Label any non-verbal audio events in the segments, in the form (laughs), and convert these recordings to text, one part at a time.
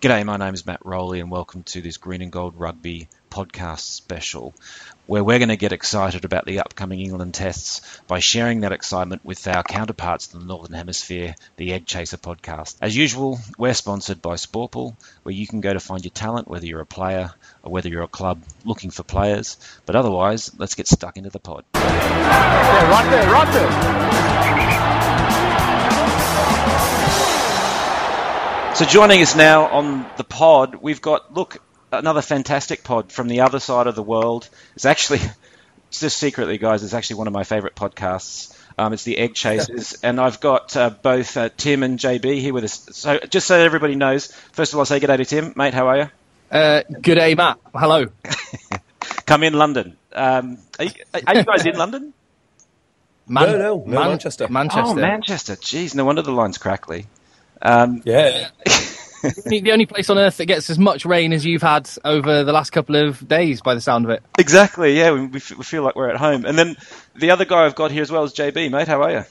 G'day, my name is Matt Rowley, and welcome to this Green and Gold Rugby podcast special, where we're going to get excited about the upcoming England tests by sharing that excitement with our counterparts in the Northern Hemisphere, the Egg Chaser podcast. As usual, we're sponsored by Sportball, where you can go to find your talent, whether you're a player or whether you're a club looking for players. But otherwise, let's get stuck into the pod. Right there, right there. So joining us now on the pod, we've got look another fantastic pod from the other side of the world. It's actually (laughs) just secretly, guys, it's actually one of my favourite podcasts. Um, it's the Egg Chasers, (laughs) and I've got uh, both uh, Tim and JB here with us. So just so everybody knows, first of all, I'll say good day to Tim, mate. How are you? Uh, good day, Matt. Hello. (laughs) Come in, London. Um, are, you, are you guys in London? Man- No, no, no, Manchester. Manchester. Oh, Manchester. Jeez, no wonder the line's crackly. Um, Yeah. the (laughs) the only place on earth that gets as much rain as you've had over the last couple of days, by the sound of it. exactly. Yeah, we, we f- we feel like we're at home. And then the other guy I've got here as well is JB, mate. How are you?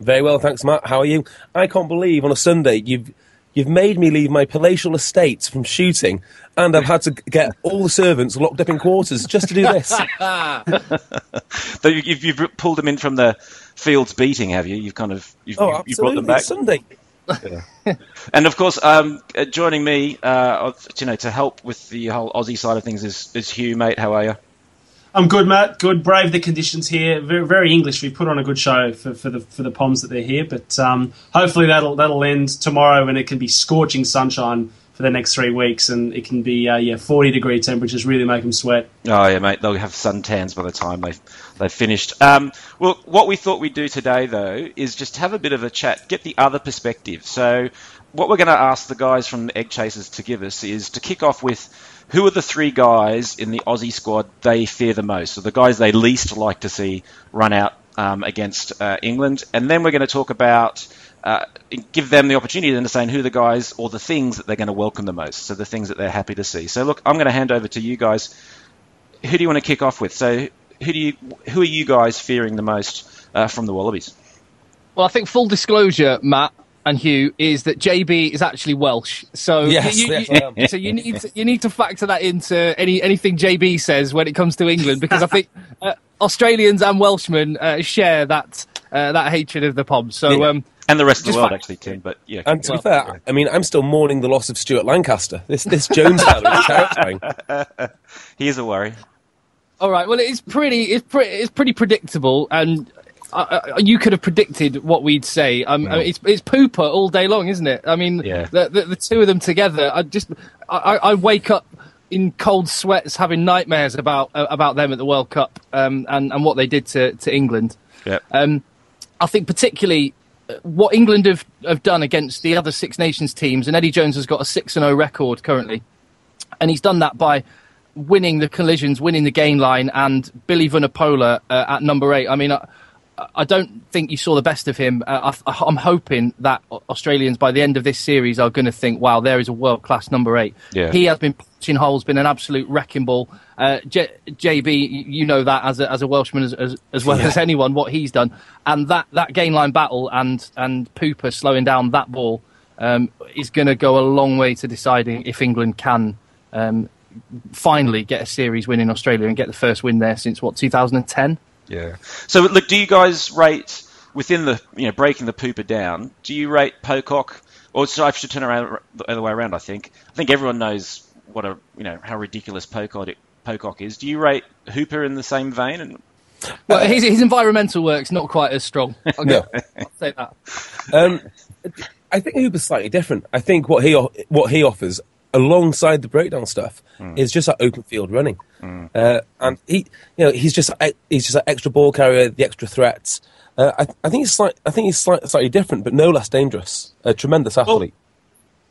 Very well, thanks, Matt. How are you? I can't believe on a Sunday you've you've made me leave my palatial estates from shooting, and I've had to get all the servants locked up in quarters just to do this. (laughs) (laughs) So you- you've, you've pulled them in from the fields beating, have you? You've kind of you've, oh, you've brought them back. It's Sunday. (laughs) And of course, um, uh, joining me, uh, you know, to help with the whole Aussie side of things is, is Hugh, mate. How are you? I'm good, Matt. Good. Brave the conditions here. Very, very English. We put on a good show for, for the for the Poms that they're here, but um, hopefully that'll that'll end tomorrow, and it can be scorching sunshine for the next three weeks, and it can be uh, yeah 40 degree temperatures. Really make them sweat. Oh yeah, mate. They'll have suntans by the time they've they've finished. Um, well, what we thought we'd do today, though, is just have a bit of a chat, get the other perspective. So, what we're going to ask the guys from Egg Chasers to give us is to kick off with who are the three guys in the Aussie squad they fear the most, or the guys they least like to see run out um, against uh, England, and then we're going to talk about. Uh, give them the opportunity to understand who the guys or the things that they're going to welcome the most. So the things that they're happy to see. So look, I'm going to hand over to you guys who do you want to kick off with? So, who do you, who are you guys fearing the most uh, from the Wallabies? Well, I think full disclosure, Matt and Hugh, is that JB is actually Welsh. So Yes, you, yes, you- (laughs) so you need to, you need to factor that into any anything JB says when it comes to England, because I think uh, Australians and Welshmen uh, share that uh, that hatred of the Poms. So. Yeah. Um, And the rest of the world, fa- actually, Tim. But yeah, And to Well- be fair, I mean, I'm still mourning the loss of Stuart Lancaster. This this Jones fellow is terrifying. (laughs) he is a worry. All right. Well, it's pretty. It's pretty. It's pretty predictable, and uh, uh, you could have predicted what we'd say. Um, I mean, it's it's pooper all day long, isn't it? I mean, Yeah. the, the the two of them together. I just I, I I wake up in cold sweats, having nightmares about uh, about them at the World Cup, um, and and what they did to to England. Yep. Um, I think particularly what England have, have done against the other Six Nations teams, and Eddie Jones has got a six and zero record currently, and he's done that by winning the collisions, winning the gain line, and Billy Vunipola uh, at number eight. I mean, I, I don't think you saw the best of him. Uh, I, I'm hoping that Australians by the end of this series are going to think, "Wow, there is a world class number eight. Yeah. He has been punching holes, been an absolute wrecking ball. Uh, J- JB, you know that as a, as a Welshman as, as, as well Yeah. as anyone, what he's done, and that, that gain line battle and and Pooper slowing down that ball um, is going to go a long way to deciding if England can um, finally get a series win in Australia and get the first win there since what 2010. Yeah. So, look, do you guys rate within the you know breaking the pooper down? Do you rate Pocock, or so I should turn around the other way around? I think. I think everyone knows what a you know how ridiculous Pocock Pocock is. Do you rate Hooper in the same vein? And Well, his, his environmental work's not quite as strong. (laughs) I'll, No. I'll say that. Um, I think Hooper's slightly different. I think what he what he offers alongside the breakdown stuff is just that open field running, uh, and he you know he's just he's just an extra ball carrier, the extra threats. Uh, I, I think he's slight, I think he's slight, slightly different, but no less dangerous. A tremendous athlete.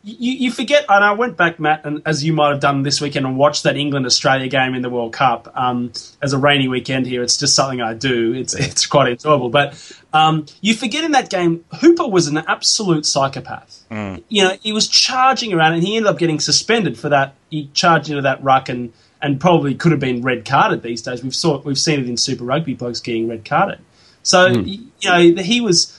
You, you forget, and I went back, Matt, and as you might have done this weekend, and watched that England Australia game in the World Cup. Um, as a rainy weekend here, it's just something I do. It's it's quite enjoyable. But um, you forget in that game, Hooper was an absolute psychopath. You know, he was charging around, and he ended up getting suspended for that. He charged into that ruck and and probably could have been red carded these days. We've saw we've seen it in Super Rugby blokes getting red carded. So y- you know he was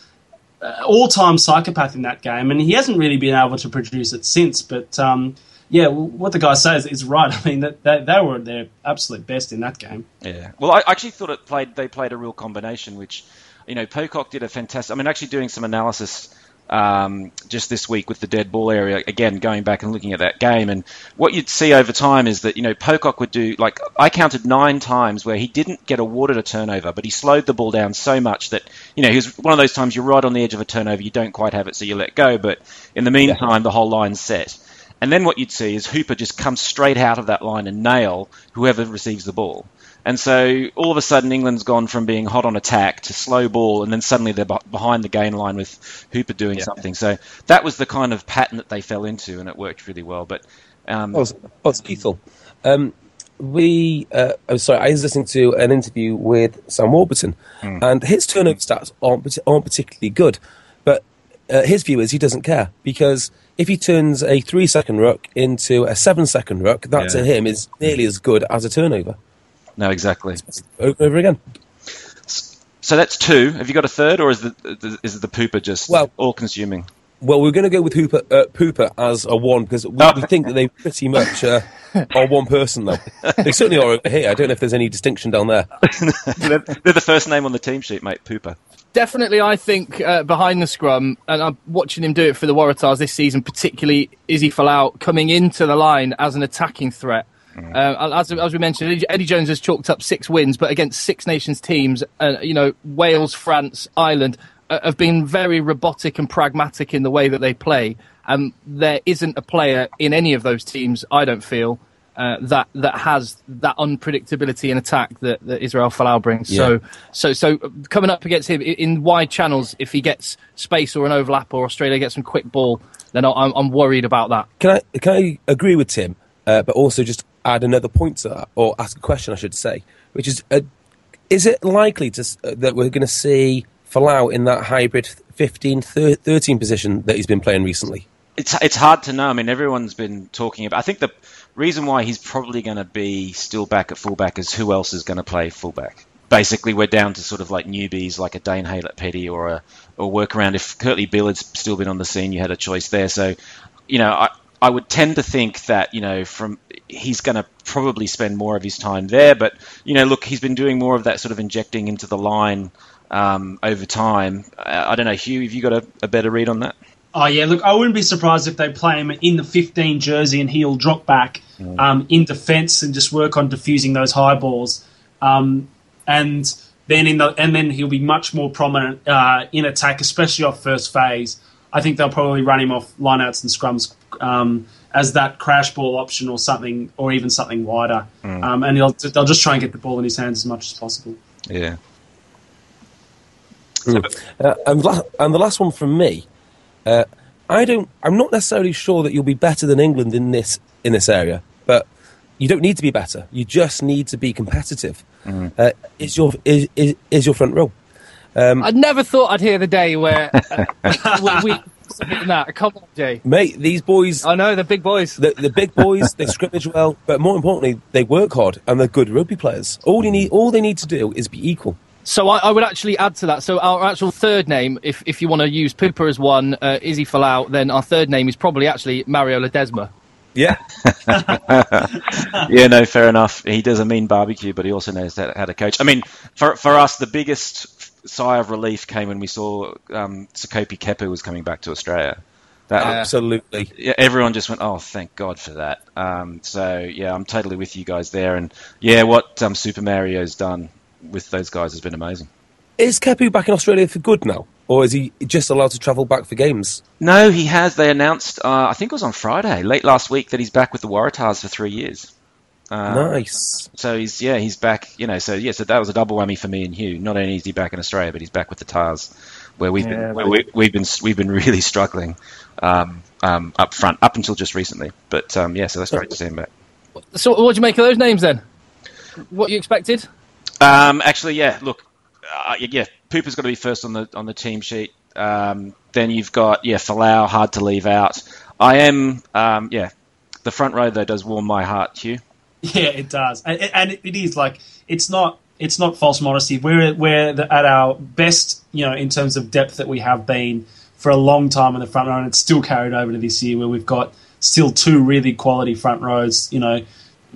uh, all-time psychopath in that game, and he hasn't really been able to produce it since. But um, yeah, what the guy says is right. (laughs) I mean, that they, they, were their absolute best in that game. Yeah. Well, I actually thought it played. They played a real combination, which you know, Pocock did a fantastic. I mean, actually doing some analysis um, just this week with the dead ball area. Again, going back and looking at that game, and what you'd see over time is that you know Pocock would do like I counted nine times where he didn't get awarded a turnover, but he slowed the ball down so much that you know he was one of those times you're right on the edge of a turnover, you don't quite have it, so you let go, but in the meantime the whole line's set. And then what you'd see is Hooper just comes straight out of that line and nail whoever receives the ball. And so all of a sudden, England's gone from being hot on attack to slow ball, and then suddenly they're behind the gain line with Hooper doing yeah. something. So that was the kind of pattern that they fell into, and it worked really well. But um, oh, oh, lethal. Um, we, uh, oh, sorry, I was listening to an interview with Sam Warburton, hmm. and his turnover stats aren't, aren't particularly good. But uh, his view is he doesn't care because if he turns a three second ruck into a seven second ruck, that yeah. to him is nearly as good as a turnover. No, exactly. Over again. So that's two. Have you got a third, or is the is the pooper just well, all consuming? Well, we're going to go with Hooper, uh, Pooper as a one because we, we, think that they pretty much uh, are one person, though. They certainly are over here. I don't know if there's any distinction down there. (laughs) they're, they're, the first name on the team sheet, mate. Pooper. Definitely, I think uh, behind the scrum, and I'm watching him do it for the Waratahs this season, particularly Izzy Folau coming into the line as an attacking threat. Uh, as, as, we mentioned, Eddie Jones has chalked up six wins, but against Six Nations teams, uh, you know, Wales, France, Ireland, uh, have been very robotic and pragmatic in the way that they play. And there isn't a player in any of those teams, I don't feel, uh, that that has that unpredictability in attack that, that Israel Folau brings. Yeah. So, so, so coming up against him in wide channels, if he gets space or an overlap, or Australia gets some quick ball, then I'm, I'm worried about that. Can I can I agree with Tim, uh, but also just add another point to that, or ask a question, I should say, which is: uh, Is it likely to, uh, that we're going to see Folau in that hybrid 15 13 position that he's been playing recently? It's it's hard to know. I mean, everyone's been talking about. I think the reason why he's probably going to be still back at fullback is who else is going to play fullback. Basically, we're down to sort of like newbies, like a Dane Haylett-Petty or a or workaround. If Kurtley Billard's still been on the scene, you had a choice there. So, you know, I, I would tend to think that you know from he's going to probably spend more of his time there. But you know, look, he's been doing more of that sort of injecting into the line um, over time. Uh, I don't know, Hugh, have you got a, a, better read on that? Oh yeah, look, I wouldn't be surprised if they play him in the 15 jersey and he'll drop back mm. um, in defence and just work on diffusing those high balls. Um, and then in the and then he'll be much more prominent uh, in attack, especially off first phase. I think they'll probably run him off lineouts and scrums um, as that crash ball option or something, or even something wider. Mm. Um, and they'll just try and get the ball in his hands as much as possible. Yeah. Mm. Uh, and, la- and the last one from me, uh, I don't. I'm not necessarily sure that you'll be better than England in this in this area, but you don't need to be better. You just need to be competitive. Mm. Uh, is your is, is, is your front row? Um, I never thought I'd hear the day where uh, (laughs) we, (laughs) we that. Come on, Jay. Mate, these boys. I know, they're big boys. The, the big boys, they (laughs) scrimmage well, but more importantly, they work hard and they're good rugby players. All, you need, all they need to do is be equal. So I, I, would actually add to that. So our actual third name, if, if you want to use Pooper as one, uh, Izzy Folau, then our third name is probably actually Mario Ledesma. Yeah. (laughs) yeah, no, fair enough. He does a mean barbecue, but he also knows how to coach. I mean, for for us, the biggest sigh of relief came when we saw um, Sekope Kepu was coming back to Australia. That, Absolutely. Yeah, everyone just went, "Oh, thank God for that." Um, so yeah, I'm totally with you guys there. And yeah, what um, Super Mario's done with those guys has been amazing. Is Kepu back in Australia for good now, or is he just allowed to travel back for games? No, he has. They announced, uh, I think it was on Friday, late last week, that he's back with the Waratahs for three years. Uh, nice. So he's yeah he's back you know so yeah so that was a double whammy for me and Hugh. Not only is he back in Australia, but he's back with the Tahs, where we've yeah, been where we, have been we've been really struggling um, um, up front up until just recently. But um, yeah, so that's great to see him back. So what do you make of those names then? What you expected? Um, actually, yeah. Look, uh, yeah, Pooper's got to be first on the on the team sheet. Um, then you've got yeah Folau, hard to leave out. I am um, yeah. The front row though does warm my heart, Hugh. Yeah, it does, and, and it is like it's not. it's not false modesty. We're we're the, at our best, you know, in terms of depth that we have been for a long time in the front row, and it's still carried over to this year where we've got still two really quality front rows. You know,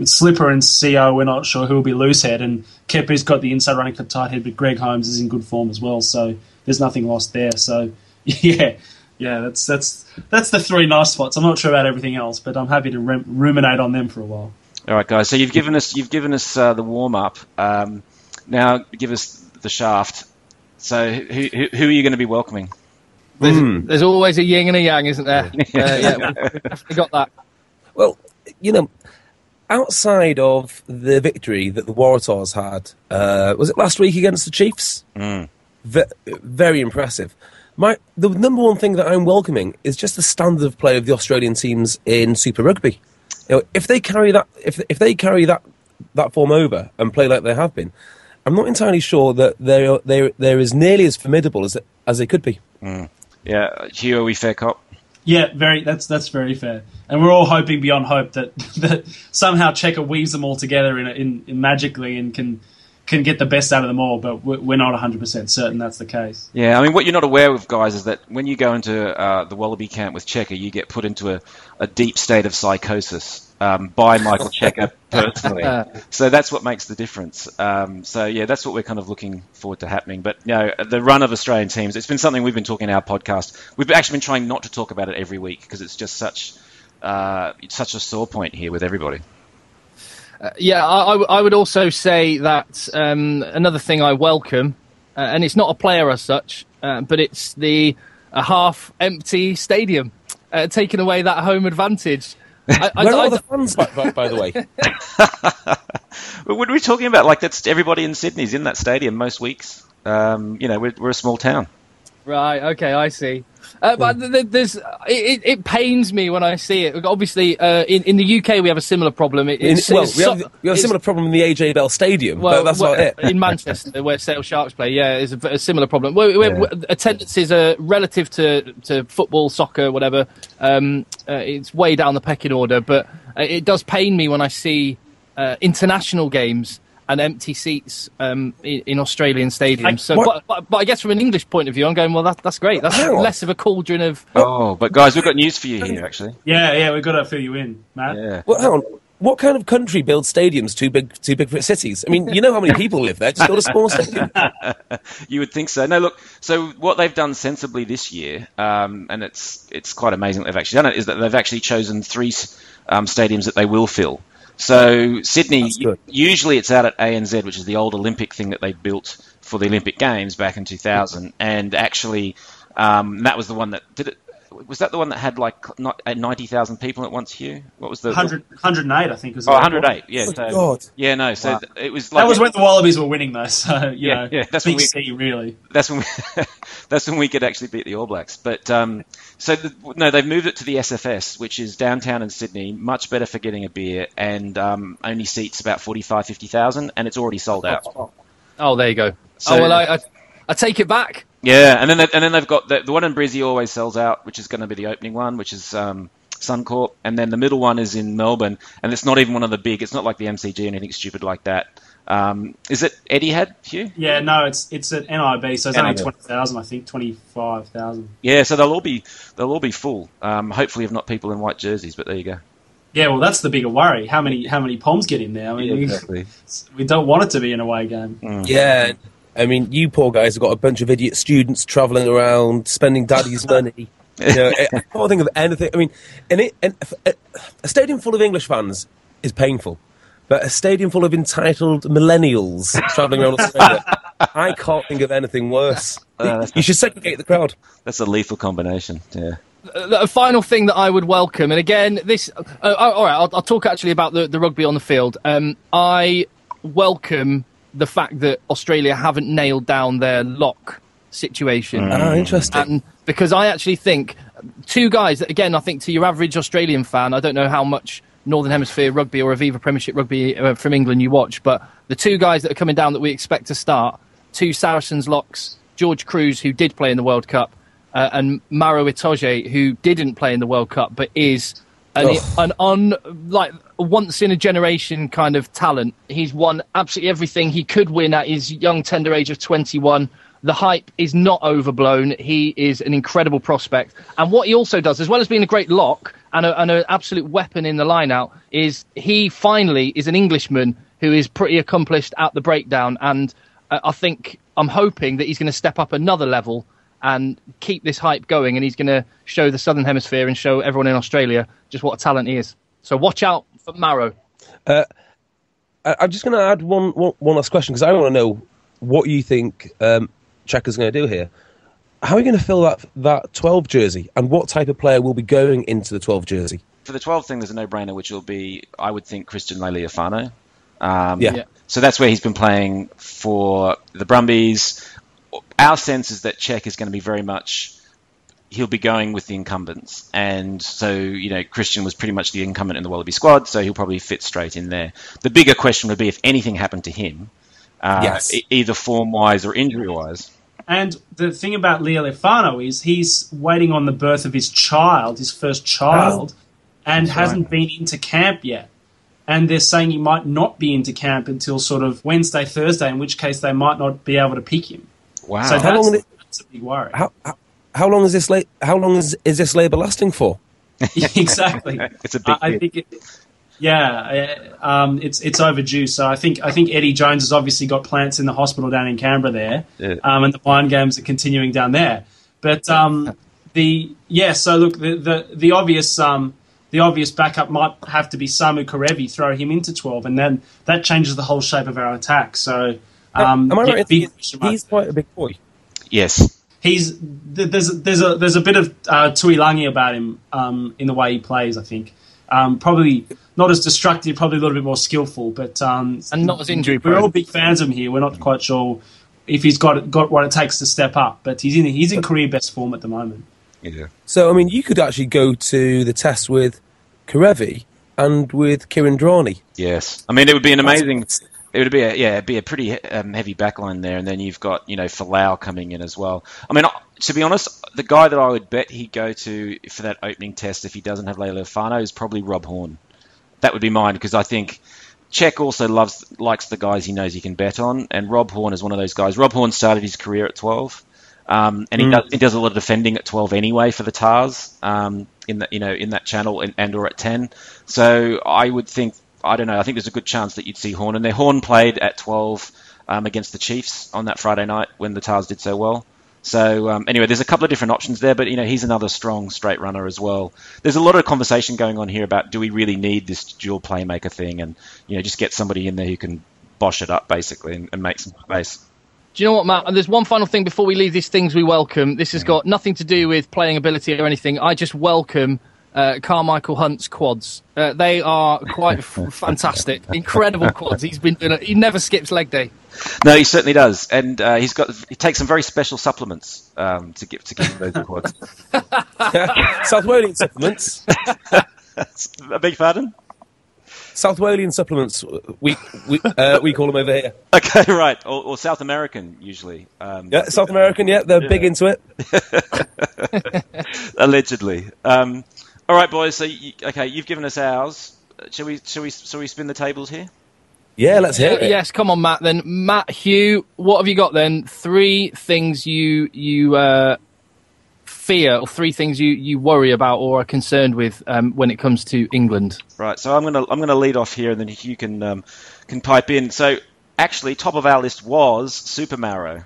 Slipper and Co, we're not sure who will be loose head, and Kepu's got the inside running for tight head, but Greg Holmes is in good form as well, so there's nothing lost there. So (laughs) yeah, yeah, that's that's that's the three nice spots. I'm not sure about everything else, but I'm happy to ruminate on them for a while. All right, guys. So you've given us you've given us uh, the warm up. Um, now give us the shaft. So who, who, who are you going to be welcoming? There's, Hmm. there's always a yin and a yang, isn't there? (laughs) Uh, yeah, we've got that. Well, you know, outside of the victory that the Waratahs had, uh, was it last week against the Chiefs? Mm. Ve- very impressive. My the number one thing that I'm welcoming is just the standard of play of the Australian teams in Super Rugby. You know, if they carry that if if they carry that that form over and play like they have been, I'm not entirely sure that they're they're they're as nearly as formidable as as they could be. Mm. Yeah, Hugh, are we fair cop? Yeah, very. That's that's very fair. And we're all hoping beyond hope that (laughs) that somehow Cheika weaves them all together in, in, in magically and can can get the best out of them all. But we're, we're not 100 percent certain that's the case. Yeah, I mean, what you're not aware of, guys, is that when you go into uh, the Wallaby camp with Cheika, you get put into a, a deep state of psychosis um, by Michael Cheika (laughs) personally. so that's what makes the difference. Um, so yeah, that's what we're kind of looking forward to happening. But you know, the run of Australian teams, it's been something we've been talking in our podcast. We've actually been trying not to talk about it every week because it's just such uh, it's such a sore point here with everybody. Yeah, I I would also say that um, another thing I welcome, uh, and it's not a player as such, uh, but it's the a half empty stadium, uh, taking away that home advantage. I, I- Where are I- all the fans, by, by, by the way? (laughs) But what are we talking about? Like that's everybody in Sydney's in that stadium most weeks. Um, you know, we're, we're a small town. Right. Okay. I see. Uh, but th- th- there's it, it, it pains me when I see it. Obviously, uh, in in the UK we have a similar problem. It, In, well, we have, we have a similar problem in the AJ Bell Stadium, Well, but that's well, about it. in Manchester, (laughs) where Sale Sharks play, yeah, is a, a similar problem. Where, where, where attendances are relative to, to football, soccer, whatever. Um, uh, it's way down the pecking order, but uh, it does pain me when I see uh, international games and empty seats um, in, in Australian stadiums. So, but, but, but I guess from an English point of view, I'm going, well, that, that's great. That's Hang on. less of a cauldron of. Oh, but guys, we've got news for you here, actually. Yeah, yeah, we've got to fill you in, Matt. Yeah. Well, hang on. What kind of country builds stadiums too big, too big for cities? I mean, you know how many people live there. Just build a small (laughs) stadium. You would think so. No, look. So what they've done sensibly this year, um, and it's it's quite amazing that they've actually done it, is that they've actually chosen three um, stadiums that they will fill. So Sydney, usually it's out at ANZ, which is the old Olympic thing that they built for the Olympic Games back in 2000, and actually um, that was the one that did it. Was that the one that had like not- uh, 90,000 people at once? Hugh, what was the 100, 108, I think was. Oh, 108. Yeah. Good so- God. Yeah. No. So th- it was like That was when the Wallabies were winning, though. (laughs) So you Yeah, know, yeah, that's when we- C, really. that's when we, (laughs) that's when we could actually beat the All Blacks. But um, so the, no, they've moved it to the SFS, which is downtown in Sydney, much better for getting a beer, and um, only seats about 45, 50,000, and it's already sold out. Oh, there you go. So- oh, well, I, I, I take it back. Yeah, and then they, and then they've got the, the one in Brizzy always sells out, which is going to be the opening one, which is um, Suncorp, and then the middle one is in Melbourne, and it's not even one of the big. It's not like the MCG or anything stupid like that. Um, is it Eddie had Hugh? Yeah, no, it's it's at NIB, so it's only twenty thousand, I think, twenty five thousand. Yeah, so they'll all be they'll all be full. Um, hopefully, if not people in white jerseys, but there you go. Yeah, well, that's the bigger worry. How many how many Poms get in there? I mean, we, (laughs) we don't want it to be an away game. Yeah. I mean, you poor guys have got a bunch of idiot students travelling around, spending daddy's (laughs) money. You know, I I can't think of anything. I mean, and it, and a, a stadium full of English fans is painful, but a stadium full of entitled millennials travelling around Australia, (laughs) I can't think of anything worse. you should segregate the crowd. That's a lethal combination. Yeah. a final thing that I would welcome, and again, this. Uh, uh, all right, I'll, I'll talk actually about the, the rugby on the field. Um, I welcome the fact that Australia haven't nailed down their lock situation. Ah, interesting. And because I actually think two guys that, again, I think to your average Australian fan, I don't know how much Northern Hemisphere rugby or Aviva Premiership rugby uh, from England you watch, but the two guys that are coming down that we expect to start, two Saracens locks, George Kruis, who did play in the World Cup, uh, and Maro Itoje, who didn't play in the World Cup but is and an on like once in a generation kind of talent. He's won absolutely everything he could win at his young tender age of 21. The hype is not overblown. He is an incredible prospect, and what he also does, as well as being a great lock and, a, and an absolute weapon in the line-out, is he finally is an Englishman who is pretty accomplished at the breakdown, and uh, I think I'm hoping that he's going to step up another level and keep this hype going, and he's going to show the Southern Hemisphere and show everyone in Australia just what a talent he is. So watch out for Maro. I, I'm just going to add one, one, one last question because I want to know what you think um, Cheika's going to do here. How are you going to fill that that 12 jersey, and what type of player will be going into the 12 jersey? For the 12 thing, there's a no-brainer, which will be, I would think, Christian Lealiafano. Um, Yeah. Yeah. So that's where he's been playing for the Brumbies. Our sense is that Czech is going to be very much he'll be going with the incumbents, and so you know Christian was pretty much the incumbent in the Wallaby squad, so he'll probably fit straight in there. The bigger question would be if anything happened to him, uh, Yes. e- either form-wise or injury-wise. And the thing about Lealiafano is he's waiting on the birth of his child, his first child, and hasn't been into camp yet. And they're saying he might not be into camp until sort of Wednesday, Thursday, in which case they might not be able to pick him. Wow. So How that's, long it- that's a big worry. How how, how long is this la- How long is, is this labour lasting for? (laughs) (laughs) exactly. It's a big I, I think it, yeah, uh, um, it's it's overdue. So I think I think Eddie Jones has obviously got plants in the hospital down in Canberra there, Yeah. um, and the blind games are continuing down there. But um, the yeah, so look, the the, the obvious um, the obvious backup might have to be Samu Kerevi. Throw him into twelve, and then that changes the whole shape of our attack. So. Um, Am I yeah, right? big He's, he's quite a big boy. Yes. he's there's there's a there's a bit of uh, Tuilagi about him um, in the way he plays. I think um, probably not as destructive, probably a little bit more skillful, but um, And not as injury We're all big fans of him here. We're not quite sure if he's got got what it takes to step up, but he's in he's in career best form at the moment. Yeah. So I mean, you could actually go to the test with Kerevi and with Kuridrani. Yes. I mean, it would be an amazing. It would be a yeah, it'd be a pretty um, heavy backline there, and then you've got you know Folau coming in as well. I mean, to be honest, the guy that I would bet he'd go to for that opening test if he doesn't have Lealiafano is probably Rob Horne. That would be mine because I think Czech also loves likes the guys he knows he can bet on, and Rob Horne is one of those guys. Rob Horne started his career at 12, um, and he does he does a lot of defending at 12 anyway for the Tahs um, in that you know in that channel and, and or at 10. So I would think I don't know. I think there's a good chance that you'd see Horne, and their Horne played at 12 um, against the Chiefs on that Friday night when the Tahs did so well. So um, anyway, there's a couple of different options there, but you know he's another strong straight runner as well. There's a lot of conversation going on here about do we really need this dual playmaker thing, and you know just get somebody in there who can bosh it up basically and, and make some space. Do you know what, Matt? And There's one final thing before we leave these things we welcome. This has got nothing to do with playing ability or anything. I just welcome uh, Carmichael Hunt's quads. Uh, they are quite f- (laughs) fantastic, incredible quads. He's been doing it. He never skips leg day. No, he certainly does, and uh, he's got he takes some very special supplements um, to give to give him those quads. (laughs) South Walian supplements. (laughs) a big pardon? South Walian supplements. We we uh, we call them over here. Okay, right, or, or South American usually. Um, Yeah, South American. Yeah, they're big into it. allegedly. Um, all right, boys. So you, okay, you've given us ours. Shall we? Shall we? Shall we spin the tables here? Yeah, let's hear it. Yes, come on, Matt. Then Matt Hugh, what have you got then? Three things you you uh, fear, or three things you, you worry about or are concerned with um, when it comes to England. Right. So I'm gonna I'm gonna lead off here, and then you can um, can pipe in. So actually, top of our list was Super Maro.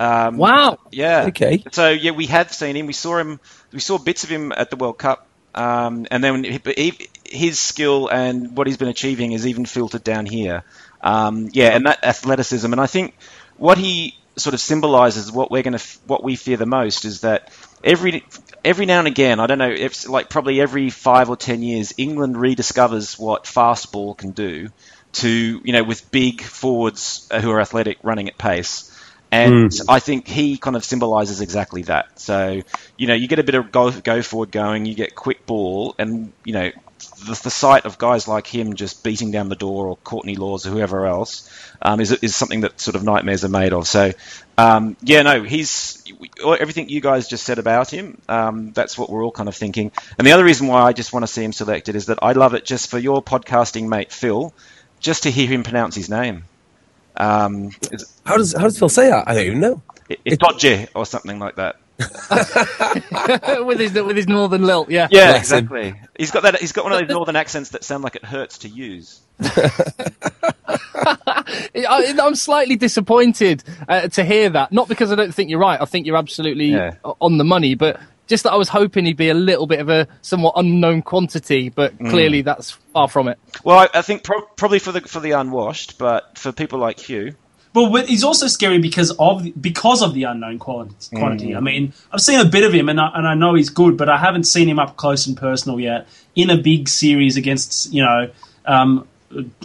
Um, Wow. Yeah. Okay. So yeah, we have seen him. We saw him. We saw bits of him at the World Cup, um, and then he, his skill and what he's been achieving is even filtered down here. Um, yeah, and that athleticism, and I think what he sort of symbolises what we're going to what we fear the most is that every every now and again, I don't know, if like probably every five or ten years, England rediscovers what fast ball can do to you know with big forwards who are athletic running at pace. And I think he kind of symbolises exactly that. So, you know, you get a bit of go, go forward going, you get quick ball, and, you know, the, the sight of guys like him just beating down the door, or Courtney Lawes or whoever else, um, is is something that sort of nightmares are made of. So, um, yeah, no, he's everything you guys just said about him. Um, that's what we're all kind of thinking. And the other reason why I just want to see him selected is that I love it just for your podcasting mate Phil, just to hear him pronounce his name. Um, how does how does Phil say that? I don't even know. It, it's or something like that. (laughs) with his with his northern lilt, yeah. Yeah, exactly. He's got that. He's got one of (laughs) those northern accents that sound like it hurts to use. (laughs) I, am slightly disappointed uh, to hear that. Not because I don't think you're right. I think you're absolutely yeah. on the money, but just that I was hoping he'd be a little bit of a somewhat unknown quantity, but mm. clearly that's far from it. Well, I, I think pro- probably for the for the unwashed, but for people like Hugh, but he's also scary because of because of the unknown quantity. Mm. I mean, I've seen a bit of him, and I, and I know he's good, but I haven't seen him up close and personal yet in a big series against you know um,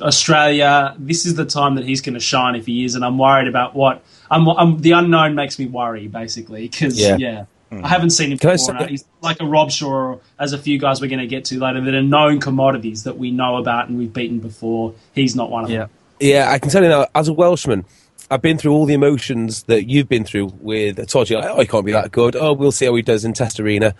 Australia. This is the time that he's going to shine if he is, and I'm worried about what I'm, I'm the unknown makes me worry basically because yeah. yeah. Mm. I haven't seen him Can before. He's like a Robshaw, as a few guys we're going to get to later, that are known commodities that we know about and we've beaten before. He's not one of yeah. them. Yeah, I can tell you now, as a Welshman, I've been through all the emotions that you've been through with Toji. Like, oh, he can't be that good. Oh, we'll see how he does in Test Arena.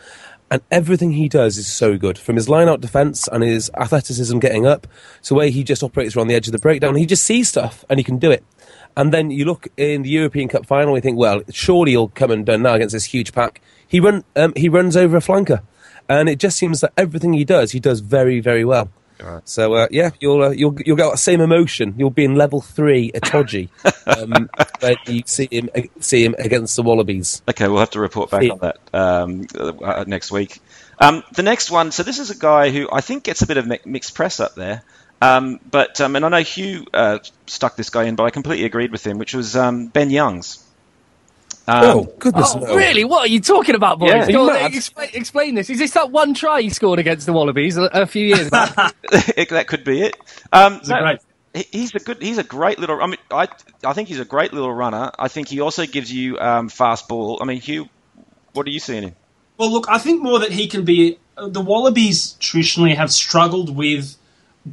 And everything he does is so good. From his line out defence and his athleticism getting up to the way he just operates around the edge of the breakdown. He just sees stuff and he can do it. And then you look in the European Cup final, you think, well, surely he'll come and done now against this huge pack. He run, um, he runs over a flanker, and it just seems that everything he does, he does very, very well. Right. So uh, yeah, you'll uh, you'll you'll get that same emotion. You'll be in level three Todgy (laughs) um, when you see him see him against the Wallabies. Okay, we'll have to report back yeah. on that um, uh, next week. Um, the next one. So this is a guy who I think gets a bit of mixed press up there. Um, but um, and I know Hugh uh, stuck this guy in, but I completely agreed with him, which was um, Ben Youngs. Um, oh goodness! Oh, really? What are you talking about, boys? Yeah, Go on, explain, explain, this. Is this that one try he scored against the Wallabies a, a few years back? (laughs) that could be it. Um, no, great. He's a good. He's a great little. I mean, I I think he's a great little runner. I think he also gives you um, fast ball. I mean, Hugh, what are you seeing him? Well, look, I think more that he can be. Uh, the Wallabies traditionally have struggled with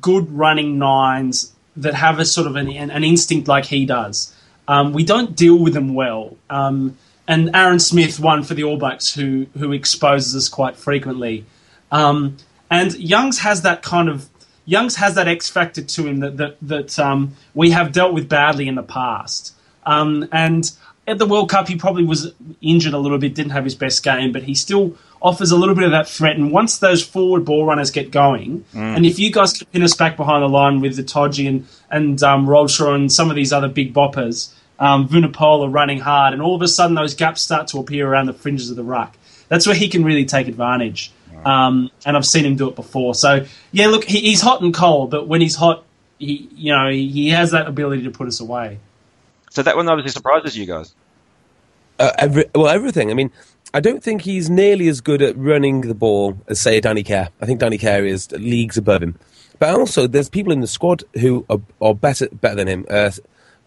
good running nines that have a sort of an, an instinct like he does. Um, we don't deal with them well. Um, and Aaron Smith, one for the All Blacks, who who exposes us quite frequently. Um, and Youngs has that kind of Youngs has that X factor to him that that, that um, we have dealt with badly in the past. Um, and at the World Cup, he probably was injured a little bit, didn't have his best game, but he still offers a little bit of that threat. And once those forward ball runners get going, mm. and if you guys can pin us back behind the line with the Todgy and and um, Robshaw and some of these other big boppers, um, Vunipola running hard, and all of a sudden those gaps start to appear around the fringes of the ruck. That's where he can really take advantage. Um, and I've seen him do it before. So yeah, look, he, he's hot and cold, but when he's hot, he you know he, he, has that ability to put us away. So that one obviously surprises you guys. Uh, every, well, everything. I mean, I don't think he's nearly as good at running the ball as say Danny Care. I think Danny Care is leagues above him. But also, there's people in the squad who are, are better better than him. Uh,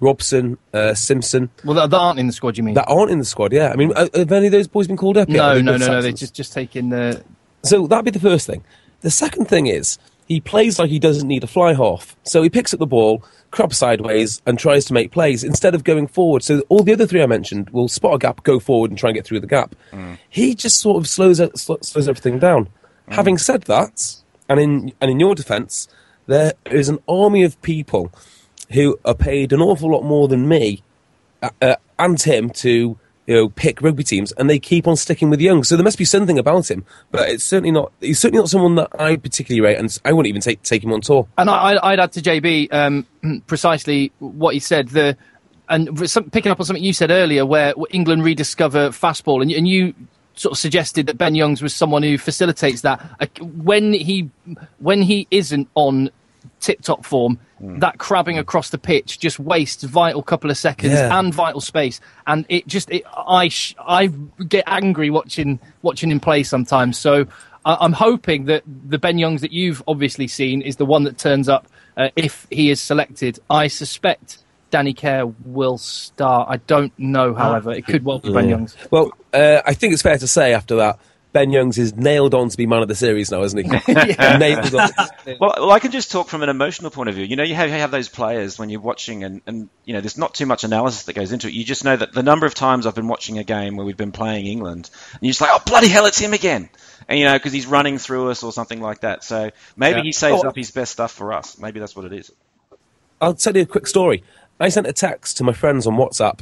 Robson, uh, Simpson. Well, that, that, aren't in the squad, you mean? That aren't in the squad, yeah. I mean, uh, have any of those boys been called up yet? No, no, no, no. They're just, just taking the. So that'd be the first thing. The second thing is he plays like he doesn't need a fly half. So he picks up the ball, crabs sideways, and tries to make plays instead of going forward. So all the other three I mentioned will spot a gap, go forward, and try and get through the gap. Mm. He just sort of slows slows everything down. Mm. Having said that, and in and in your defence, there is an army of people who are paid an awful lot more than me uh, uh, and him to you know pick rugby teams, and they keep on sticking with Young. So there must be something about him, but it's certainly not. He's certainly not someone that I particularly rate, and I wouldn't even take take him on tour. And I, would add to JB um, (clears throat) precisely what he said. The and some, picking up on something you said earlier, where England rediscover fastball, and, and you sort of suggested that Ben Youngs was someone who facilitates that. When he when he isn't on tip top form, mm. that crabbing across the pitch just wastes vital couple of seconds yeah. and vital space. And it just, it, I, sh- I get angry watching watching him play sometimes. So I'm hoping that the Ben Youngs that you've obviously seen is the one that turns up uh, if he is selected. I suspect Danny Care will start. I don't know, however. It could well be Ben Youngs. Well, uh, I think it's fair to say after that Ben Youngs is nailed on to be man of the series now, isn't he? (laughs) (laughs) nailed on. Well, well, I can just talk from an emotional point of view. You know, you have, you have those players when you're watching, and, and you know, there's not too much analysis that goes into it. You just know that the number of times I've been watching a game where we've been playing England, and you're just like, oh bloody hell, it's him again, and you know, because he's running through us or something like that. So maybe Yeah. he saves Oh. up his best stuff for us. Maybe that's what it is. I'll tell you a quick story. I sent a text to my friends on WhatsApp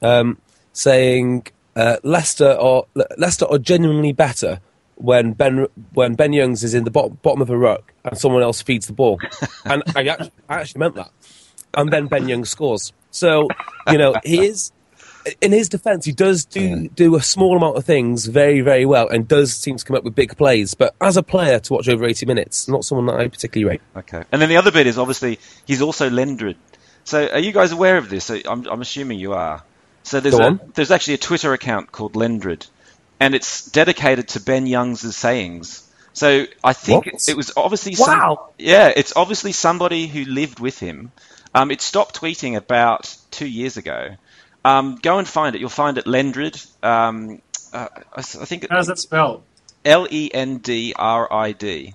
um, saying uh, Leicester are Leicester are genuinely better when Ben when Ben Youngs is in the bottom, bottom of a ruck and someone else feeds the ball, (laughs) and I actually, I actually meant that. And then Ben Youngs scores. So you know he is. In his defence, he does do do a small amount of things very, very well, and does seem to come up with big plays. But as a player to watch over eighty minutes, not someone that I particularly rate. Okay. And then the other bit is obviously he's also Lendrid. So are you guys aware of this? I'm, I'm assuming you are. So there's Go a, on. there's actually a Twitter account called Lendrid, and it's dedicated to Ben Youngs' sayings. So I think it, it was obviously some, Wow. yeah, it's obviously somebody who lived with him. Um, it stopped tweeting about two years ago. Um, go and find it. You'll find it Lendrid. Um, uh, I, s- I think it, How's that spelled? L E N D R I D,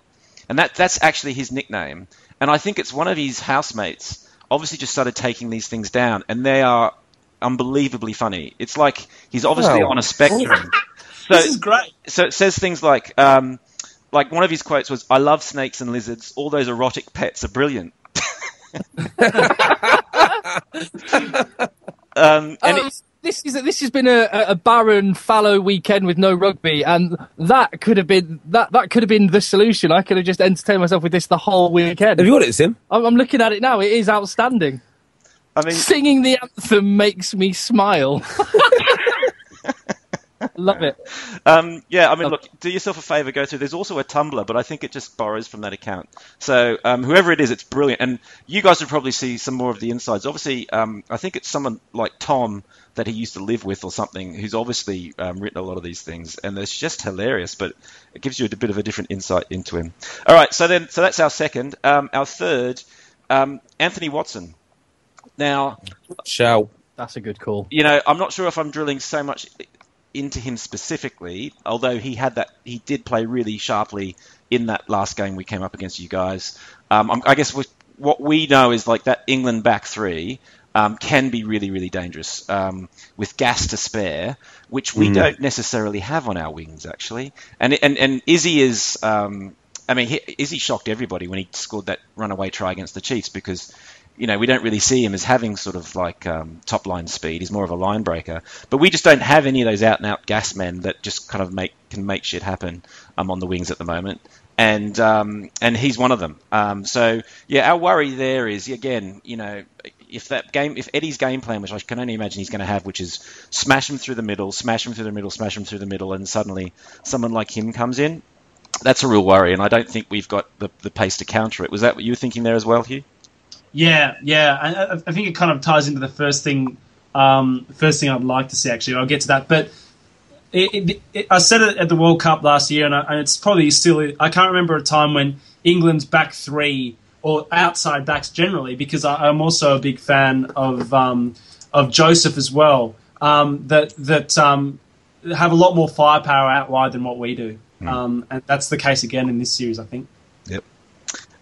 and that that's actually his nickname. And I think it's one of his housemates. Obviously, just started taking these things down, and they are unbelievably funny. It's like he's obviously Wow. on a spectrum. (laughs) This So, is great. so it says things like, um, like one of his quotes was, "I love snakes and lizards. All those erotic pets are brilliant." (laughs) um, and Um, it- this is this has been a, a barren, fallow weekend with no rugby, and that could have been that that could have been the solution. I could have just entertained myself with this the whole weekend. Have you got it, Sim? I'm, I'm looking at it now; it is outstanding. I mean, Singing the anthem makes me smile. (laughs) Love it. Um, yeah, I mean, look, do yourself a favor, go through. There's also a Tumblr, but I think it just borrows from that account. So um, whoever it is, it's brilliant, and you guys would probably see some more of the insides. Obviously, um, I think it's someone like Tom that he used to live with or something, who's obviously um, written a lot of these things, and it's just hilarious. But it gives you a bit of a different insight into him. All right, so then, so that's our second. Um, our third, um, Anthony Watson. Now, Shout. That's a good call. you know, I'm not sure if I'm drilling so much into him specifically, although he had that, he did play really sharply in that last game we came up against you guys. Um, I'm- I guess with, what we know is like that England back three um, can be really, really dangerous um, with gas to spare, which we don't necessarily have on our wings actually. And and and Izzy is. Um, I mean, he, Izzy shocked everybody when he scored that runaway try against the Chiefs because you know, we don't really see him as having sort of like um, top line speed. He's more of a line breaker. But we just don't have any of those out and out gas men that just kind of make can make shit happen um, on the wings at the moment. And um, and he's one of them. Um, so yeah, our worry there is again, you know, if that game, if Eddie's game plan, which I can only imagine he's going to have, which is smash him through the middle, smash him through the middle, smash him through the middle, and suddenly someone like him comes in, that's a real worry. And I don't think we've got the, the pace to counter it. Was that what you were thinking there as well, Hugh? Yeah, yeah. I, I- think it kind of ties into the first thing. Um, first thing I'd like to see. Actually, I'll get to that. But it, it, it, I said it at the World Cup last year, and, I, and it's probably still. I can't remember a time when England's back three or outside backs generally, because I, I'm also a big fan of um, of Joseph as well. Um, that that um, have a lot more firepower out wide than what we do, um, and that's the case again in this series. I think.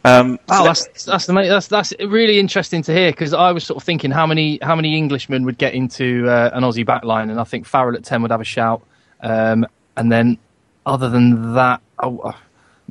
Um, Oh, so- that's that's the that's that's really interesting to hear because I was sort of thinking how many how many Englishmen would get into uh, an Aussie backline, and I think Farrell at ten would have a shout, um, and then other than that, oh,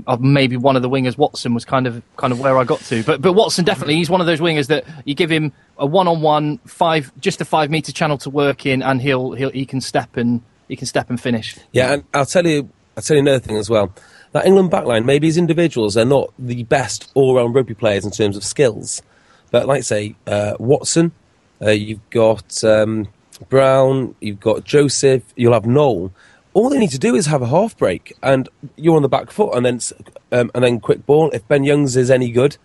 uh, maybe one of the wingers, Watson, was kind of kind of where I got to. But but Watson definitely he's one of those wingers that you give him a one on one five just a five meter channel to work in, and he'll he'll he can step and he can step and finish. Yeah, and I'll tell you, I'll tell you another thing as well. That England backline, maybe as individuals, they're not the best all-round rugby players in terms of skills. But like say uh, Watson, uh, you've got um, Brown, you've got Joseph, you'll have Nowell. All they need to do is have a half break, and you're on the back foot, and then um, and then quick ball. If Ben Youngs is any good,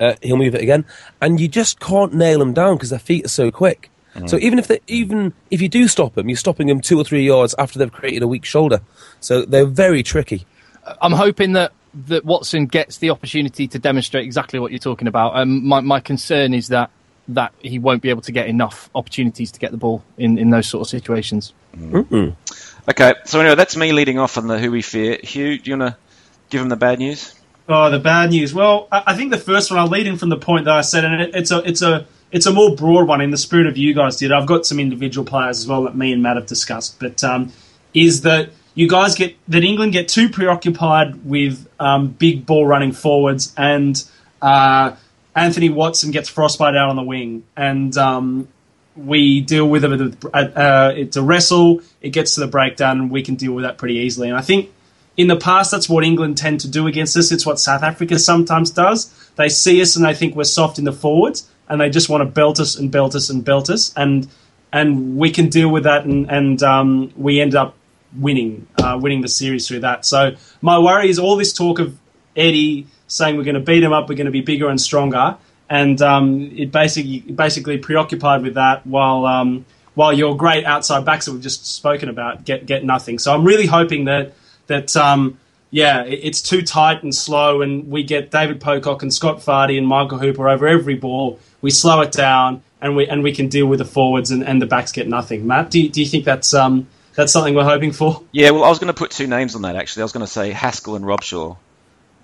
uh, he'll move it again, and you just can't nail them down because their feet are so quick. So even if they, even if you do stop them, you're stopping them two or three yards after they've created a weak shoulder. So they're very tricky. I'm hoping that that Watson gets the opportunity to demonstrate exactly what you're talking about. Um, my my concern is that that he won't be able to get enough opportunities to get the ball in, in those sort of situations. Mm-mm. Okay, so anyway, that's me leading off on the who we fear. Hugh, do you want to give him the bad news? Oh, the bad news. Well, I, I think the first one I'll lead in from the point that I said, and it, it's a it's a it's a more broad one in the spirit of you guys did. I've got some individual players as well that me and Matt have discussed, but um, is that you guys get that England get too preoccupied with um, big ball running forwards, and uh, Anthony Watson gets frostbite out on the wing, and um, we deal with it. Uh, it's a wrestle. It gets to the breakdown, and we can deal with that pretty easily. And I think in the past, that's what England tend to do against us. It's what South Africa sometimes does. They see us and they think we're soft in the forwards, and they just want to belt us and belt us and belt us, and and we can deal with that, and and um, we end up winning, uh, winning the series through that. So my worry is all this talk of Eddie saying we're going to beat him up, we're going to be bigger and stronger, and um, it basically basically preoccupied with that while um, while your great outside backs that we've just spoken about get get nothing. So I'm really hoping that that um, yeah, it's too tight and slow, and we get David Pocock and Scott Fardy and Michael Hooper over every ball. We slow it down, and we and we can deal with the forwards, and, and the backs get nothing. Matt, do you, do you think that's um, that's something we're hoping for? Yeah, well, I was going to put two names on that actually. I was going to say Haskell and Robshaw.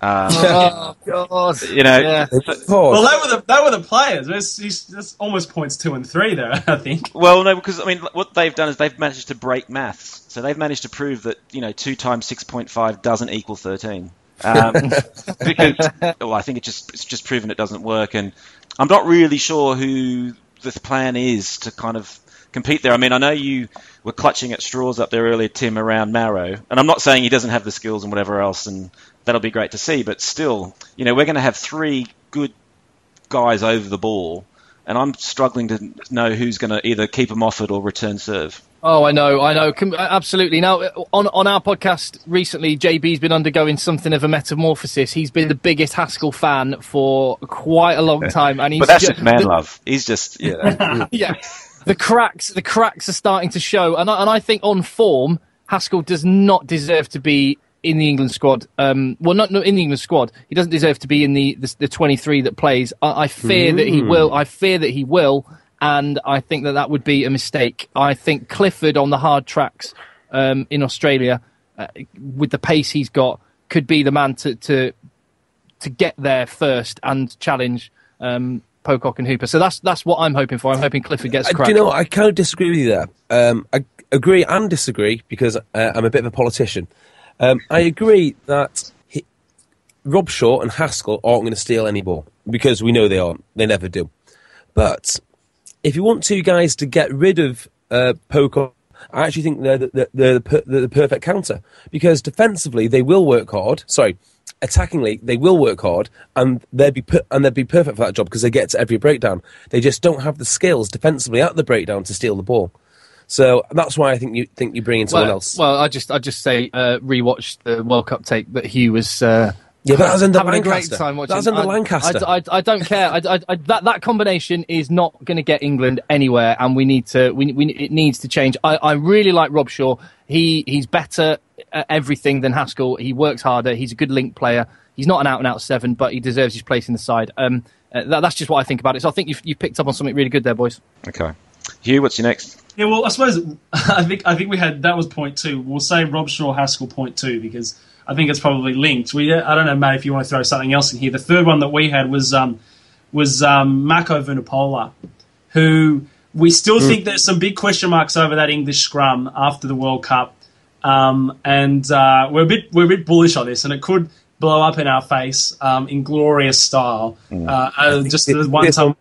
Um, (laughs) oh God! you know, Yeah. Well, they were the they were the players. That's, that's almost points two and three there. (laughs) I think. Well, no, because I mean, what they've done is they've managed to break maths. So they've managed to prove that you know two times six point five doesn't equal thirteen. Um, (laughs) because well, I think it just it's just proven it doesn't work, and I'm not really sure who the plan is to kind of compete there. I mean, I know you were clutching at straws up there earlier, Tim, around Maro, and I'm not saying he doesn't have the skills and whatever else, and that'll be great to see. But still, you know, we're going to have three good guys over the ball, and I'm struggling to know who's going to either keep them off it or return serve. Oh, I know, I know, absolutely. Now, on on our podcast recently, JB's been undergoing something of a metamorphosis. He's been the biggest Haskell fan for quite a long time, and he's But that's just man the- love. He's just know. yeah, (laughs) the cracks, the cracks are starting to show, and I, and I think on form, Haskell does not deserve to be in the England squad. Um, well, not, not in the England squad. He doesn't deserve to be in the the, the 23 that plays. I, I fear that he will. I fear that he will, and I think that that would be a mistake. I think Clifford on the hard tracks um, in Australia, uh, with the pace he's got, could be the man to to to get there first and challenge um, Pocock and Hooper. So that's that's what I'm hoping for. I'm hoping Clifford gets Uh, Do you know? I kind of disagree with you there. Um, I agree and disagree because uh, I'm a bit of a politician. Um, I agree that he, Robshaw and Haskell aren't going to steal any ball because we know they aren't. They never do. But if you want two guys to get rid of uh, Pocock, I actually think they're the, the, they're, the, per- they're the perfect counter because defensively they will work hard. Sorry, attackingly they will work hard and they'd be per- and they'd be perfect for that job because they get to every breakdown. They just don't have the skills defensively at the breakdown to steal the ball. So that's why I think you think you bring in someone well, else. well, I just I just say uh, rewatch the World Cup tape that Hugh was. Uh, yeah, that was under having a great Lancaster. time watching. That was under I- Lancaster. I, I, I don't care. I, I, I, that that combination is not going to get England anywhere, and we need to. We, we it needs to change. I, I really like Robshaw. He he's better everything than Haskell. He works harder. He's a good link player. He's not an out and out seven, but he deserves his place in the side. Um, uh, that, that's just what I think about it. So I think you've, you've picked up on something really good there, boys. Okay, Hugh, what's your next? Yeah, well, I suppose (laughs) I think I think we had that was point two. We'll say Robshaw Haskell point two because I think it's probably linked. We I don't know, Matt, if you want to throw something else in here. The third one that we had was um, was um, Mako Vunipola, who we still think there's some big question marks over that English scrum after the World Cup, um, and uh, we're a bit we're a bit bullish on this, and it could blow up in our face um, in glorious style. Uh, uh, just the one time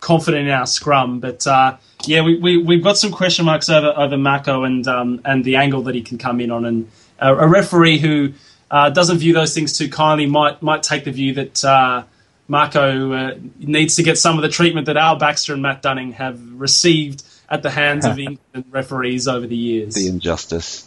confident in our scrum, but uh, yeah, we, we we've got some question marks over over Mako and um, and the angle that he can come in on, and a, a referee who uh, doesn't view those things too kindly might might take the view that. Uh, Mako uh, needs to get some of the treatment that Al Baxter and Matt Dunning have received at the hands (laughs) of England referees over the years. The injustice.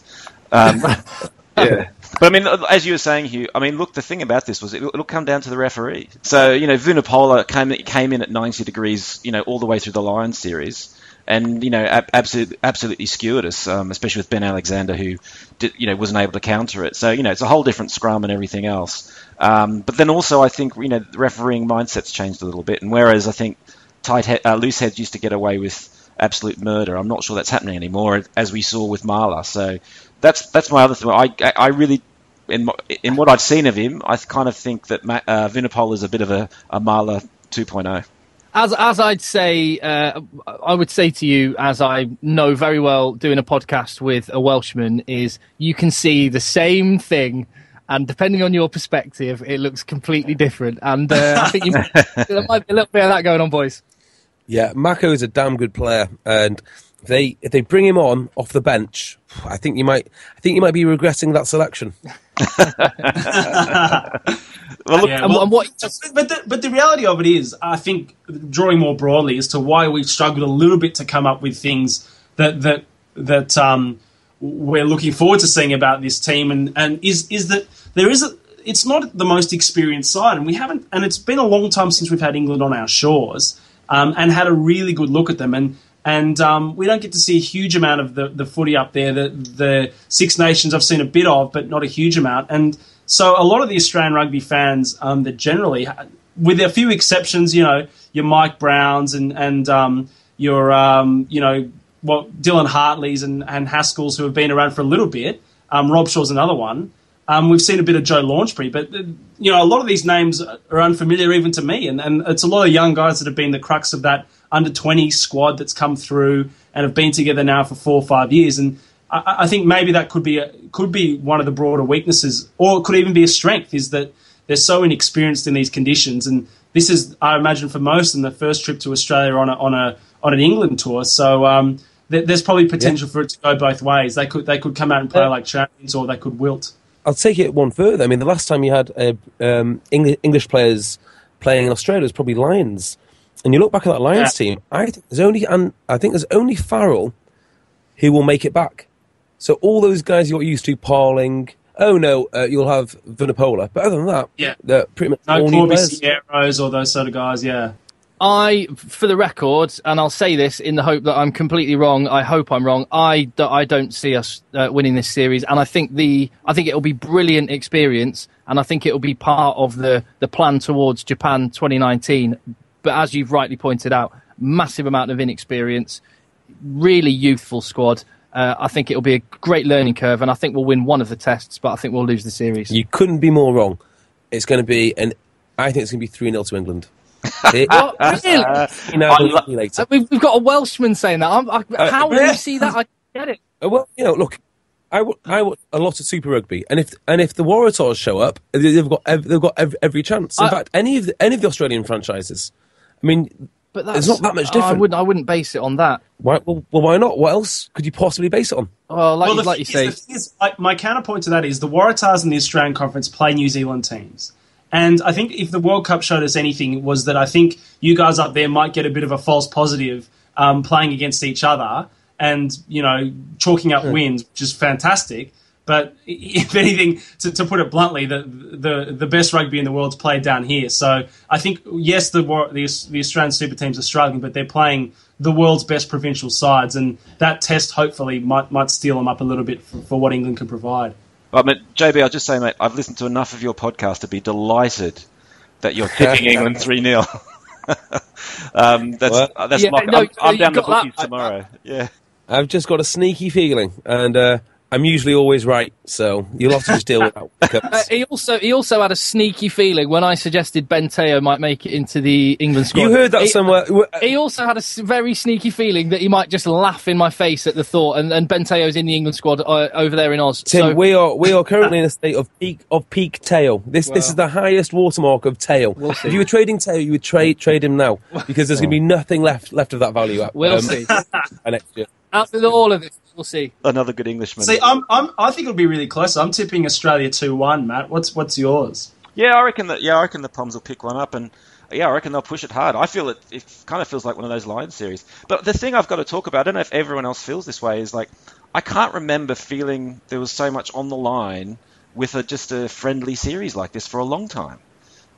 Um, (laughs) yeah. But I mean, as you were saying, Hugh. I mean, look, the thing about this was it, it'll come down to the referee. So you know, Vunipola came came in at 90 degrees, you know, all the way through the Lions series, and you know, absolutely absolutely skewered us, um, especially with Ben Alexander, who did, you know wasn't able to counter it. So you know, it's a whole different scrum and everything else. Um, but then also, I think you know, the refereeing mindset's changed a little bit, and whereas I think tight head, uh, loose heads used to get away with absolute murder. I'm not sure that's happening anymore, as we saw with Marler. So that's that's my other thing. I I really in in what I've seen of him, I kind of think that uh, Vunipola is a bit of a, a Marler 2.0. As as I'd say, uh, I would say to you, as I know very well, doing a podcast with a Welshman is you can see the same thing, and depending on your perspective, it looks completely different. And uh, I think you, (laughs) there might be a little bit of that going on, boys. Yeah, Mako is a damn good player, and if they if they bring him on off the bench, I think you might I think you might be regretting that selection. (laughs) well, yeah, well, and what, but the, but the reality of it is, I think drawing more broadly as to why we struggled a little bit to come up with things that that that um, we're looking forward to seeing about this team, and and is is that there is a it's not the most experienced side, and we haven't, and it's been a long time since we've had England on our shores, um, and had a really good look at them, and and um, we don't get to see a huge amount of the, the footy up there. The, the Six Nations I've seen a bit of, but not a huge amount. And so a lot of the Australian rugby fans um, that generally, with a few exceptions, you know, your Mike Browns and and um, your um, you know well, Dylan Hartleys and, and Haskells who have been around for a little bit. Um, Robshaw's another one. Um, we've seen a bit of Joe Launchbury, but you know a lot of these names are unfamiliar even to me, and, and it's a lot of young guys that have been the crux of that under 20 squad that's come through and have been together now for four or five years. And I, I think maybe that could be a, could be one of the broader weaknesses, or it could even be a strength, is that they're so inexperienced in these conditions. And this is, I imagine, for most, in the first trip to Australia on a, on a on an England tour. So um, th- there's probably potential yeah. for it to go both ways. They could they could come out and play like champions, or they could wilt. I'll take it one further. I mean, the last time you had uh, um, English players playing in Australia was probably Lions and you look back at that Lions yeah. team, I think there's only and I think there's only Farrell who will make it back. So all those guys you're used to, Parling, oh no, uh, you'll have Vunipola. But other than that, yeah, they're pretty much no Corby Sierras or those sort of guys. Yeah. I, for the record, and I'll say this in the hope that I'm completely wrong. I hope I'm wrong. I, I don't see us uh, winning this series, and I think the I think it'll be brilliant experience, and I think it'll be part of the the plan towards Japan 2019 but as you've rightly pointed out, massive amount of inexperience, really youthful squad. Uh, I think it'll be a great learning curve, and I think we'll win one of the tests, but I think we'll lose the series. You couldn't be more wrong. It's going to be, and I think it's going to be 3 0 to England. (laughs) It, what, really? uh, we've, we've, got a Welshman saying that. I, uh, how will you see that? I get it. Uh, well, you know, look, I, I watch a lot of Super Rugby, and if and if the Waratahs show up, they've got they've got every, every chance. In I, fact, any of the, any of the Australian franchises, I mean, but that's, it's not that much different. I wouldn't. I wouldn't base it on that. Why, well, well, why not? What else could you possibly base it on? Well, like, well, you, like you say, is, my counterpoint to that is the Waratahs in the Australian Conference play New Zealand teams. And I think if the World Cup showed us anything, was that I think you guys up there might get a bit of a false positive um, playing against each other and, you know, chalking up wins, which is fantastic. But (laughs) if anything, to, to, put it bluntly, the, the the best rugby in the world is played down here. So I think yes, the, the the Australian super teams are struggling, but they're playing the world's best provincial sides, and that test hopefully might might steel them up a little bit for, for what England can provide. Well, I JB, I'll just say, mate, I've listened to enough of your podcast to be delighted that you're tipping (laughs) England three 0 (laughs) um, That's that's yeah, no, I'm, I'm down the bookies that. tomorrow. I, yeah, I've just got a sneaky feeling, and. Uh, I'm usually always right, so you'll have to just deal with that. (laughs) Uh, he also he also had a sneaky feeling when I suggested Ben Te'o might make it into the England squad. You heard that he, somewhere. He also had a very sneaky feeling that he might just laugh in my face at the thought, and, and Ben Te'o's in the England squad uh, over there in Oz. Tim, so, we are we are currently in a state of peak of peak Te'o. This well, this is the highest watermark of Te'o. We'll if you were trading Te'o, you would trade trade him now because there's going to be nothing left left of that value. At, we'll um, see. (laughs) next year. After all of this, We'll see. Another good Englishman. See, I'm, I'm, I think it'll be really close. I'm tipping Australia two one. Matt, what's what's yours? Yeah, I reckon that. Yeah, I reckon the Poms will pick one up, and yeah, I reckon they'll push it hard. I feel it. It kind of feels like one of those Lions series. But the thing I've got to talk about, I don't know if everyone else feels this way, is like I can't remember feeling there was so much on the line with a, just a friendly series like this for a long time.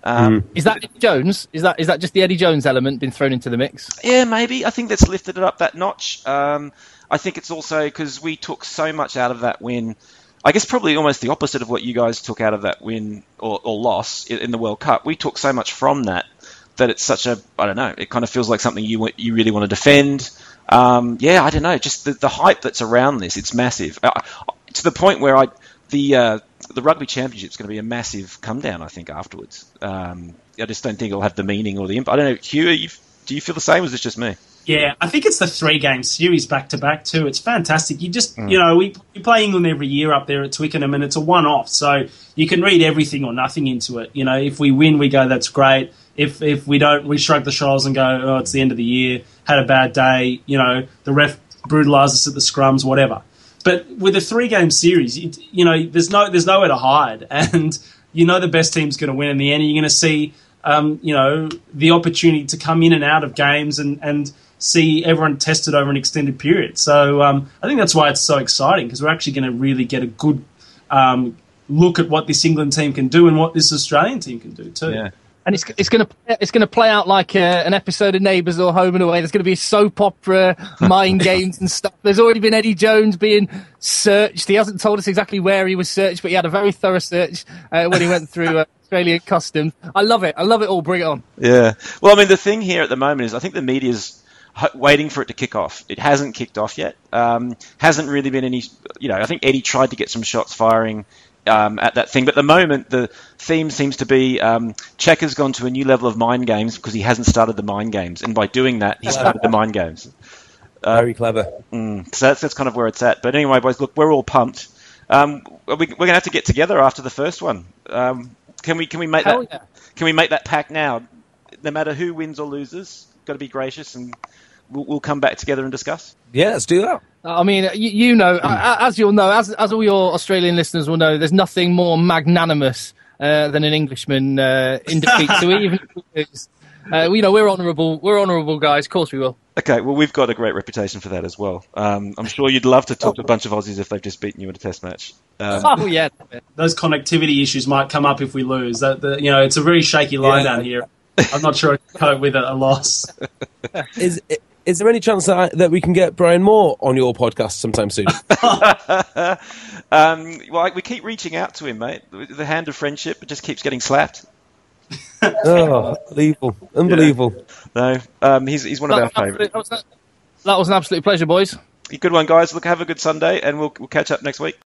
Um, mm. Is that Eddie Jones? Is that is that just the Eddie Jones element been thrown into the mix? Yeah, maybe. I think that's lifted it up that notch. Um, I think it's also because we took so much out of that win. I guess probably almost the opposite of what you guys took out of that win or, or loss in the World Cup. We took so much from that that it's such a I don't know. It kind of feels like something you you really want to defend. um, yeah, I don't know, just the, the hype that's around this, it's massive. Uh, to the point where I the uh, the rugby championship is going to be a massive come down. I think afterwards. Um, I just don't think it'll have the meaning or the impact. I don't know, Hugh. You, do you feel the same? Or is this just me? Yeah, I think it's the three game series back to back too. It's fantastic. You just, mm. you know, we, we play England every year up there at Twickenham, and it's a one off, so you can read everything or nothing into it. You know, if we win, we go, that's great. If if we don't, we shrug the shoulders and go, oh, it's the end of the year. Had a bad day. You know, the ref brutalised us at the scrums, whatever. But with a three game series, you know, there's no there's nowhere to hide, (laughs) and you know the best team's going to win in the end. And you're going to see, um, you know, the opportunity to come in and out of games and and see everyone tested over an extended period. So um, I think that's why it's so exciting because we're actually going to really get a good um, look at what this England team can do and what this Australian team can do too. Yeah and it's it's gonna it's gonna play out like uh, an episode of Neighbours or Home and Away. There's gonna be soap opera, (laughs) mind games and stuff. There's already been Eddie Jones being searched. He hasn't told us exactly where he was searched, but he had a very thorough search uh, when he went through uh, Australian customs. I love it. I love it all. Bring it on. Yeah. Well, I mean, the thing here at the moment is I think the media's waiting for it to kick off. It hasn't kicked off yet. Um, hasn't really been any. You know, I think Eddie tried to get some shots firing um, at that thing. But at the moment, the theme seems to be um, Cheika's gone to a new level of mind games because he hasn't started the mind games, and by doing that, he started the mind games. Uh, Very clever. Mm, so that's, that's kind of where it's at. But anyway, boys, look, we're all pumped. Um, we, are going to have to get together after the first one. Um, can we? Can we make Hell that? Yeah. Can we make that pact now? No matter who wins or loses, got to be gracious, and we'll, we'll come back together and discuss. Yeah, let's do that. I mean, you, you know, as you'll know, as as all your Australian listeners will know, there's nothing more magnanimous uh, than an Englishman uh, in defeat. so even uh, you know, we're honourable. We're honourable guys. Of course, we will. Okay, well, we've got a great reputation for that as well. Um, I'm sure you'd love to talk to a bunch of Aussies if they've just beaten you in a Test match. Um, (laughs) oh yeah, those connectivity issues might come up if we lose. That the, you know, it's a very shaky line yeah. down here. I'm not sure I can cope with a, a loss. (laughs) Is is there any chance that, I, that we can get Brian Moore on your podcast sometime soon? (laughs) um, well, we keep reaching out to him, mate. The hand of friendship just keeps getting slapped. (laughs) oh, unbelievable! Unbelievable. Yeah. No, um, he's he's one that of our favourites. That, that, was an absolute pleasure, boys. Good one, guys. Look, have a good Sunday, and we'll we'll catch up next week.